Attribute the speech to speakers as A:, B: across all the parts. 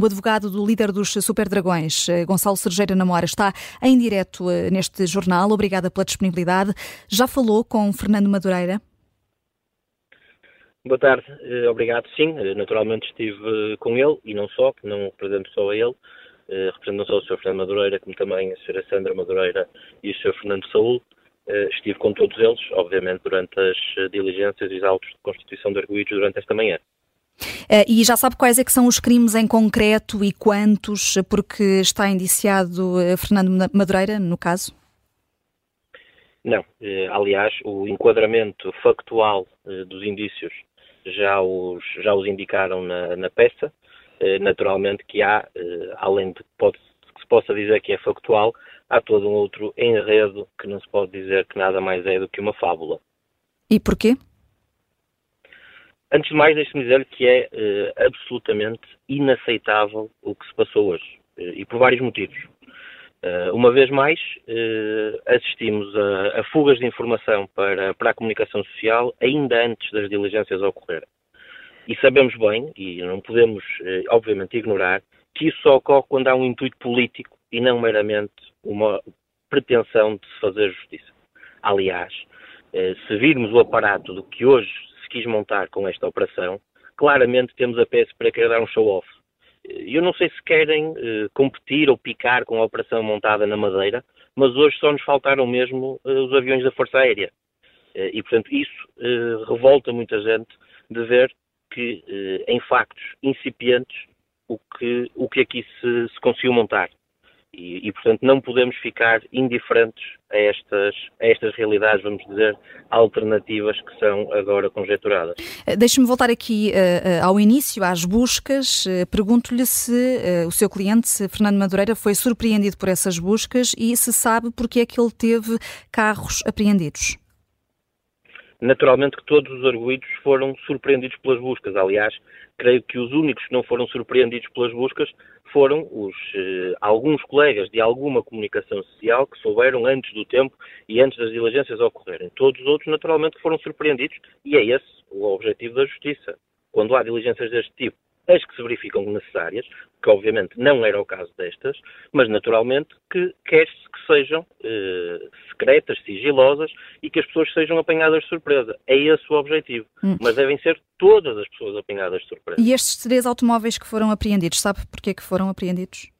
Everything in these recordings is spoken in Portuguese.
A: O advogado do líder dos Super Dragões, eh, Gonçalo Sergeira Namora, está em direto eh, neste jornal. Obrigada pela disponibilidade. Já falou com Fernando Madureira?
B: Boa tarde, eh, obrigado. Sim, naturalmente estive com ele e não só, não represento só a ele, represento não só o Sr. Fernando Madureira, como também a Sra. Sandra Madureira e o Sr. Fernando Saúl. Estive com todos eles, obviamente, durante as diligências e os autos de constituição de arguídos durante esta manhã.
A: Uh, e já sabe quais é que são os crimes em concreto e quantos, porque está indiciado uh, Fernando Madureira, no caso?
B: Não. Uh, aliás, o enquadramento factual dos indícios já os, já os indicaram na, na peça. naturalmente que há, além de pode, que se possa dizer que é factual, há todo um outro enredo que não se pode dizer que nada mais é do que uma fábula.
A: E porquê?
B: Antes de mais, deixe-me dizer que é uh, absolutamente inaceitável o que se passou hoje, uh, e por vários motivos. Uh, uma vez mais, assistimos a, a, fugas de informação para, para a comunicação social ainda antes das diligências ocorrerem. E sabemos bem, e não podemos, obviamente, ignorar, que isso só ocorre quando há um intuito político e não meramente uma pretensão de se fazer justiça. Aliás, se virmos o aparato do que hoje quis montar com esta operação, claramente temos a PS para querer dar um show-off. Eu não sei se querem uh, competir ou picar com a operação montada na Madeira, mas hoje só nos faltaram mesmo uh, os aviões da Força Aérea. Uh, e, portanto, isso revolta muita gente de ver que, em factos incipientes, o que, o que aqui se, se conseguiu montar. E, e, portanto, não podemos ficar indiferentes a estas, a estas realidades, vamos dizer, alternativas que são agora conjeturadas.
A: Eh, deixe-me voltar aqui uh, ao início, às buscas. Pergunto-lhe se uh, o seu cliente, Fernando Madureira, foi surpreendido por essas buscas e se sabe porque é que ele teve carros apreendidos.
B: Naturalmente que todos os arguídos foram surpreendidos pelas buscas. Aliás, creio que os únicos que não foram surpreendidos pelas buscas foram os, eh, alguns colegas de alguma comunicação social que souberam antes do tempo e antes das diligências ocorrerem. Todos os outros, naturalmente, foram surpreendidos e é esse o objetivo da justiça. Quando há diligências deste tipo, as que se verificam necessárias, que obviamente não era o caso destas, mas naturalmente que quer-se que sejam eh, secretas, sigilosas e que as pessoas sejam apanhadas de surpresa. É esse o objetivo. Hum. Mas devem ser todas as pessoas apanhadas de surpresa.
A: E estes três automóveis que foram apreendidos, sabe porquê que foram apreendidos?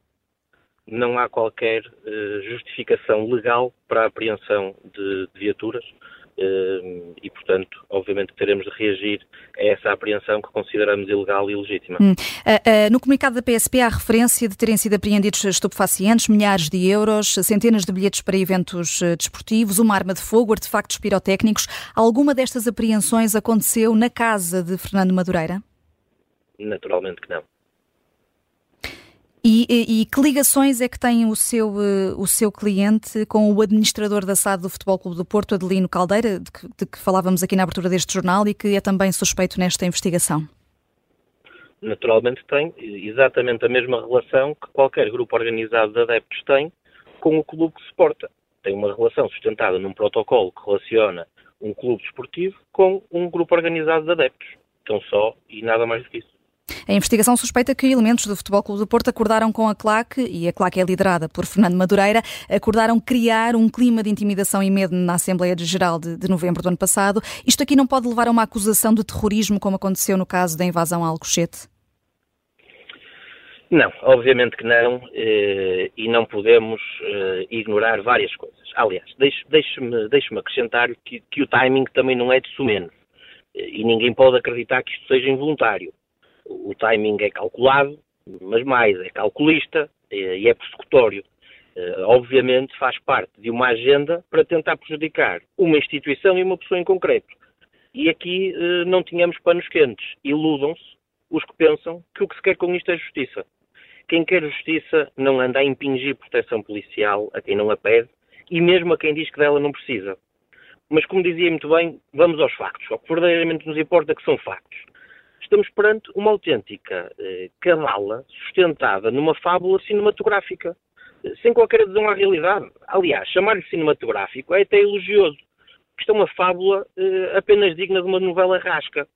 B: Não há qualquer eh, justificação legal para a apreensão de, de viaturas e, portanto, obviamente teremos de reagir a essa apreensão que consideramos ilegal e ilegítima. Hum.
A: Uh, uh, no comunicado da PSP há referência de terem sido apreendidos estupefacientes, milhares de euros, centenas de bilhetes para eventos uh, desportivos, uma arma de fogo, artefactos pirotécnicos. Alguma destas apreensões aconteceu na casa de Fernando Madureira?
B: Naturalmente que não.
A: E, e, e, que ligações é que tem o seu, eh, o seu cliente com o administrador da SAD do Futebol Clube do Porto, Adelino Caldeira, de que, de que falávamos aqui na abertura deste jornal e que é também suspeito nesta investigação?
B: Naturalmente tem exatamente a mesma relação que qualquer grupo organizado de adeptos tem com o clube que suporta. Tem uma relação sustentada num protocolo que relaciona um clube desportivo com um grupo organizado de adeptos. Então só e nada mais do que isso.
A: A investigação suspeita que elementos do Futebol Clube do Porto acordaram com a CLAC, e a CLAC é liderada por Fernando Madureira, acordaram criar um clima de intimidação e medo na Assembleia Geral de, de novembro do ano passado. Isto aqui não pode levar a uma acusação de terrorismo, como aconteceu no caso da invasão a Alcochete?
B: Não, obviamente que não, eh, e não podemos eh, ignorar várias coisas. Aliás, deixe-me deixe acrescentar que, que, o timing também não é de sumenos, e ninguém pode acreditar que isto seja involuntário o timing é calculado, mas mais, é calculista e é persecutório. Eh, obviamente faz parte de uma agenda para tentar prejudicar uma instituição e uma pessoa em concreto. E aqui eh, não tínhamos panos quentes. Iludam-se os que pensam que o que se quer com isto é justiça. Quem quer justiça não anda a impingir proteção policial a quem não a pede e mesmo a quem diz que dela não precisa. Mas, como dizia muito bem, vamos aos factos. O que verdadeiramente nos importa é que são factos estamos perante uma autêntica eh, cabala sustentada numa fábula cinematográfica, eh, sem qualquer adesão à realidade. Aliás, chamar-lhe cinematográfico é até elogioso. Isto é uma fábula eh, apenas digna de uma novela rasca.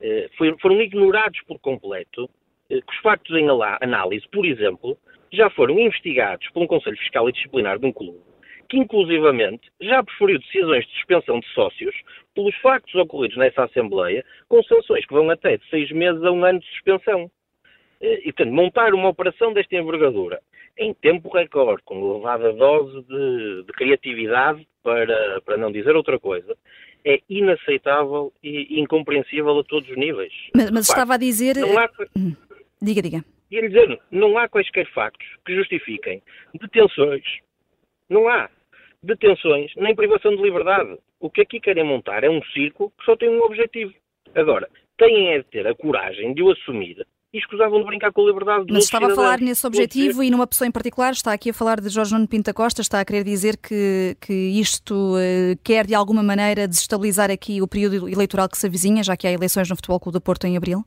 B: Eh, foram ignorados por completo que os factos em análise, por exemplo, já foram investigados por um Conselho Fiscal e Disciplinar de um clube, que inclusivamente já preferiu decisões de suspensão de sócios pelos factos ocorridos nessa Assembleia, com sanções que vão até de seis meses a um ano de suspensão. E, portanto, montar uma operação desta envergadura em tempo recorde, com elevada dose de, de criatividade, para, para não dizer outra coisa, é inaceitável e incompreensível a todos os níveis.
A: Mas, mas estava a dizer. Há... Hum. Diga, diga.
B: E lhe dizer, não há quaisquer factos que justifiquem detenções. Não há detenções nem privação de liberdade. O que aqui querem montar é um circo que só tem um objetivo. Agora, têm é de ter a coragem de o assumir e escusavam de brincar com a liberdade dos
A: Mas estava cidadãos. a falar nesse objetivo e numa pessoa em particular, está aqui a falar de Jorge Nuno Pinta Costa, está a querer dizer que, que isto uh, quer de alguma maneira desestabilizar aqui o período eleitoral que se avizinha, já que há eleições no Futebol Clube do Porto em abril?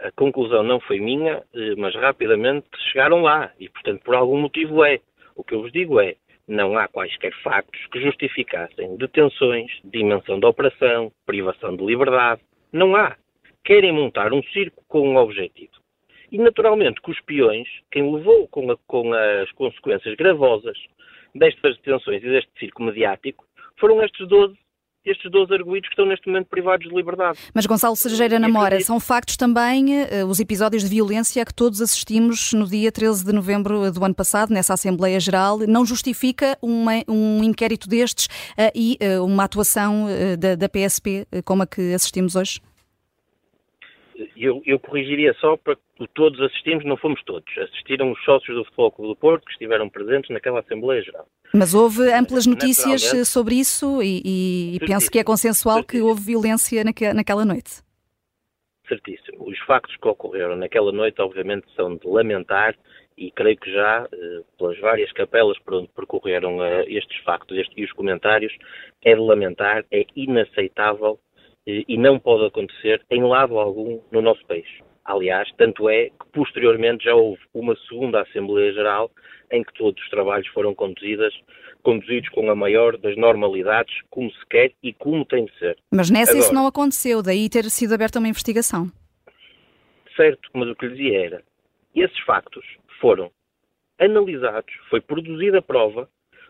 B: A conclusão não foi minha, eh, mas rapidamente chegaram lá e, portanto, por algum motivo é. O que eu vos digo é, não há quaisquer factos que justificassem detenções, dimensão da operação, privação de liberdade. Não há querem montar um circo com um objetivo. E, naturalmente, que os peões, quem levou com, a, com as consequências gravosas destas detenções e deste circo mediático, foram estes 12 estes 12 arguídos que estão neste momento privados de liberdade.
A: Mas Gonçalo Sergeira Namora, são factos também uh, os episódios de violência a que todos assistimos no dia 13 de novembro do ano passado, nessa Assembleia Geral, não justifica uma, um inquérito destes uh, e uh, uma atuação da, da PSP como a que assistimos hoje?
B: Eu, eu corrigiria só para que todos assistimos, não fomos todos. Assistiram os sócios do Futebol Clube do Porto que estiveram presentes naquela Assembleia Geral.
A: Mas houve amplas notícias sobre isso e, e penso que é consensual certíssimo. que houve violência naque, naquela noite.
B: Certíssimo. Os factos que ocorreram naquela noite, obviamente, são de lamentar e creio que já, eh, pelas várias capelas por onde percorreram eh, estes factos estes, e os comentários, é de lamentar, é inaceitável e não pode acontecer em lado algum no nosso país. Aliás, tanto é que posteriormente já houve uma segunda Assembleia Geral em que todos os trabalhos foram conduzidos, conduzidos com a maior das normalidades, como se quer e como tem de ser.
A: Mas nessa Agora, isso não aconteceu, daí ter sido aberta uma investigação.
B: Certo, mas o que lhe dizia era, esses factos foram analisados, foi produzida a prova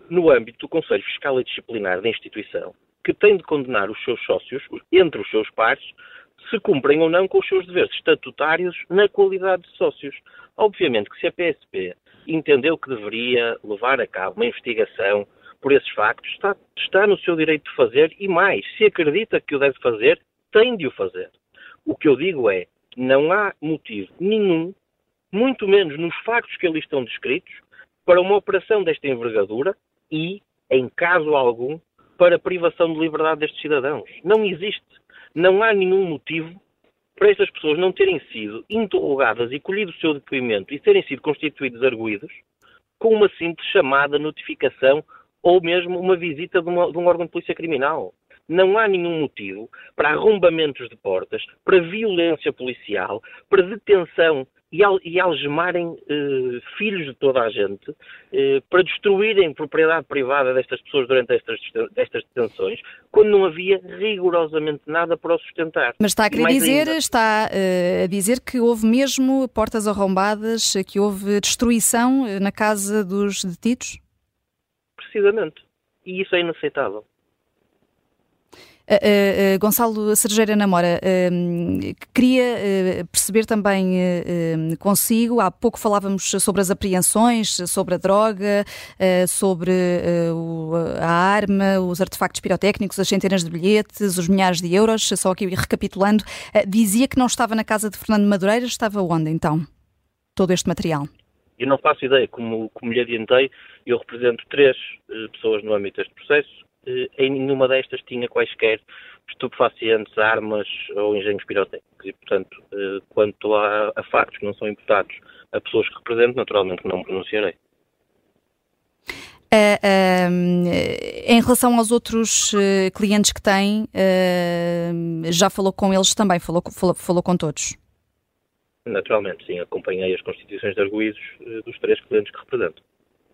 B: no âmbito do Conselho Fiscal e Disciplinar da instituição, que tem de condenar os seus sócios, entre os seus pares, se cumprem ou não com os seus deveres estatutários na qualidade de sócios. Obviamente que se a PSP entendeu que deveria levar a cabo uma investigação por esses factos, está, está no seu direito de fazer e mais, se acredita que o deve fazer, tem de o fazer. O que eu digo é, não há motivo nenhum, muito menos nos factos que ali estão descritos, para uma operação desta envergadura e, em caso algum, para a privação de liberdade destes cidadãos. Não existe. Não há nenhum motivo para estas pessoas não terem sido interrogadas e colhido o seu depoimento e terem sido constituídos arguídos com uma simples chamada, notificação ou mesmo uma visita de, uma, de um órgão de polícia criminal. Não há nenhum motivo para arrombamentos de portas, para violência policial, para detenção e, al, e algemarem eh, filhos de toda a gente eh, para destruírem propriedade privada destas pessoas durante estas, estas detenções, quando não havia rigorosamente nada para o sustentar.
A: Mas está a querer dizer, ainda, está uh, a dizer que houve mesmo portas arrombadas, que houve destruição na casa dos detidos?
B: Precisamente. E isso é inaceitável.
A: Uh, uh, Gonçalo Sergeira Namora, uh, queria perceber também consigo, há pouco falávamos sobre as apreensões, sobre a droga, sobre a arma, os artefactos pirotécnicos, as centenas de bilhetes, os milhares de euros, só aqui recapitulando, dizia que não estava na casa de Fernando Madureira, estava onde então? Todo este material?
B: Eu não faço ideia, como, como lhe adiantei, eu represento três pessoas no âmbito deste processo, em nenhuma destas tinha quaisquer estupefacientes, armas ou engenhos pirotécnicos. E, portanto, eh, quanto a, a factos que não são imputados a pessoas que represento, naturalmente não me pronunciarei.
A: Uh, uh, em relação aos outros uh, clientes que tem, já falou com eles também, falou, falou, falou, com todos?
B: Naturalmente, sim, acompanhei as constituições de arguídos dos três clientes que represento.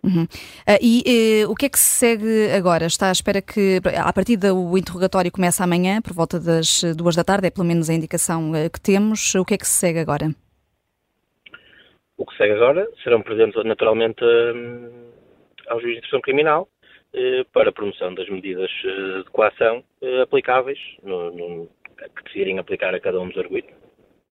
A: Uhum. Uh, e uh, o que é que se segue agora? Está à espera que, a partir do interrogatório começa amanhã, por volta das duas da tarde, é pelo menos a indicação uh, que temos. O que é que se segue agora?
B: O que segue agora serão presentes naturalmente hum, ao juiz de instrução criminal eh, para a promoção das medidas de coação aplicáveis, no, no, que decidirem aplicar a cada um dos arguidos.